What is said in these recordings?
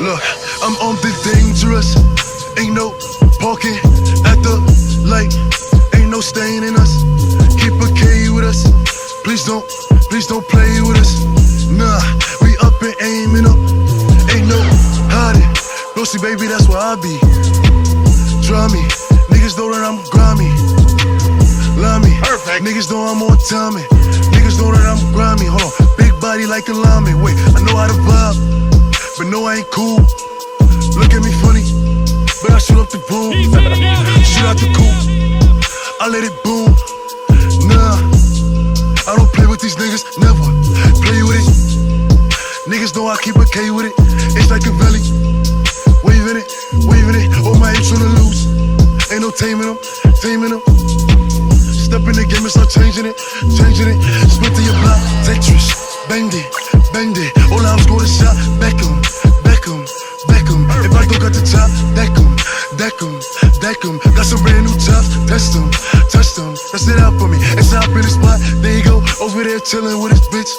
I'm on and dangerous. Ain't no parking at the light. Ain't no stain in us. Keep a K with us. Please don't, please don't play with us. Nah, we up and aiming up. Ain't no hiding. Lucy, baby, that's where I be. Draw me. Niggas know that I'm grimy. Love me. Perfect. Niggas know I'm on timing. Niggas know that I'm grimy. Hold on. Big body like a lineman. Wait, I know how to vibe. But no, I ain't cool. Look at me funny. But I shoot up the boom. shoot out the coop. I let it boom. Nah. I don't play with these niggas. Never. Play with it. Niggas know I keep a K with it. It's like a valley. Waving it, waving it. All my apes on the loose. Ain't no taming them, taming them. Step in the game and start changing it, changing it. Split to your block, Tetris. Banged it, banged it. All I'm score the shot. Beckham, deck 'em. Got some brand new tops, test 'em, test 'em. That's it out for me. It's out in the spot. There you go, over there chilling with his bitch.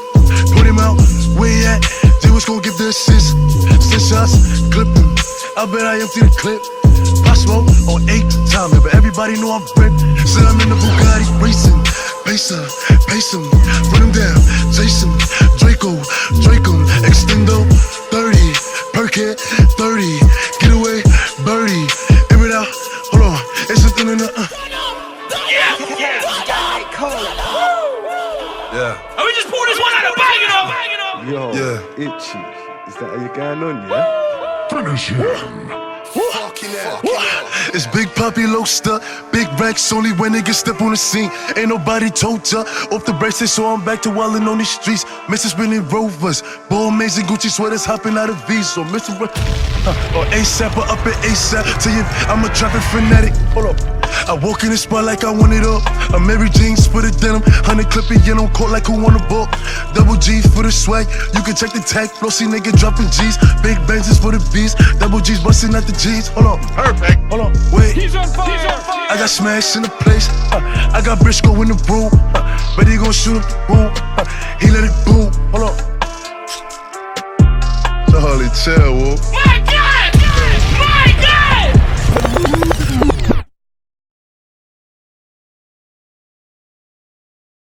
Put him out, where he at? They was gonna give the assist. Six shots, clip him. I bet I empty the clip. Pop smoke on eight timing, but everybody know I'm ripped. Said I'm in the Bugatti racing. Pace him, pace him, run him down, chase him. Yeah, And we just pulled this one out of bag, you know. Bag, you know. Yo, Yeah. itchy. Is that how you going on, yeah? Finish him. It's Big Poppy Loaster, Big Rex, only when niggas step on the scene. Ain't nobody told ya. Off the bracelet, so I'm back to wildin' on these streets. Mr. Spinning Rovers, ball amazing Gucci sweaters hopping out of V's. So Mr. Re- uh, or ASAP or up at ASAP. Tell you, I'm a traffic fanatic. Hold up. I walk in the spot like I want it up. Amiri jeans split a denim. Hundred clip in on court like who won a book. Double G for the swag. You can check the tag. Flossy nigga dropping G's. Big bangs is for the bees. Double G's busting at the G's. Hold on. Perfect. Hold on. Wait. He's on fire. He's on fire. I got smash in the place. Uh, I got Briscoe in the room. Uh, but he gon' shoot up the room. Uh, he let it boom. Hold on. The holy chill. My God!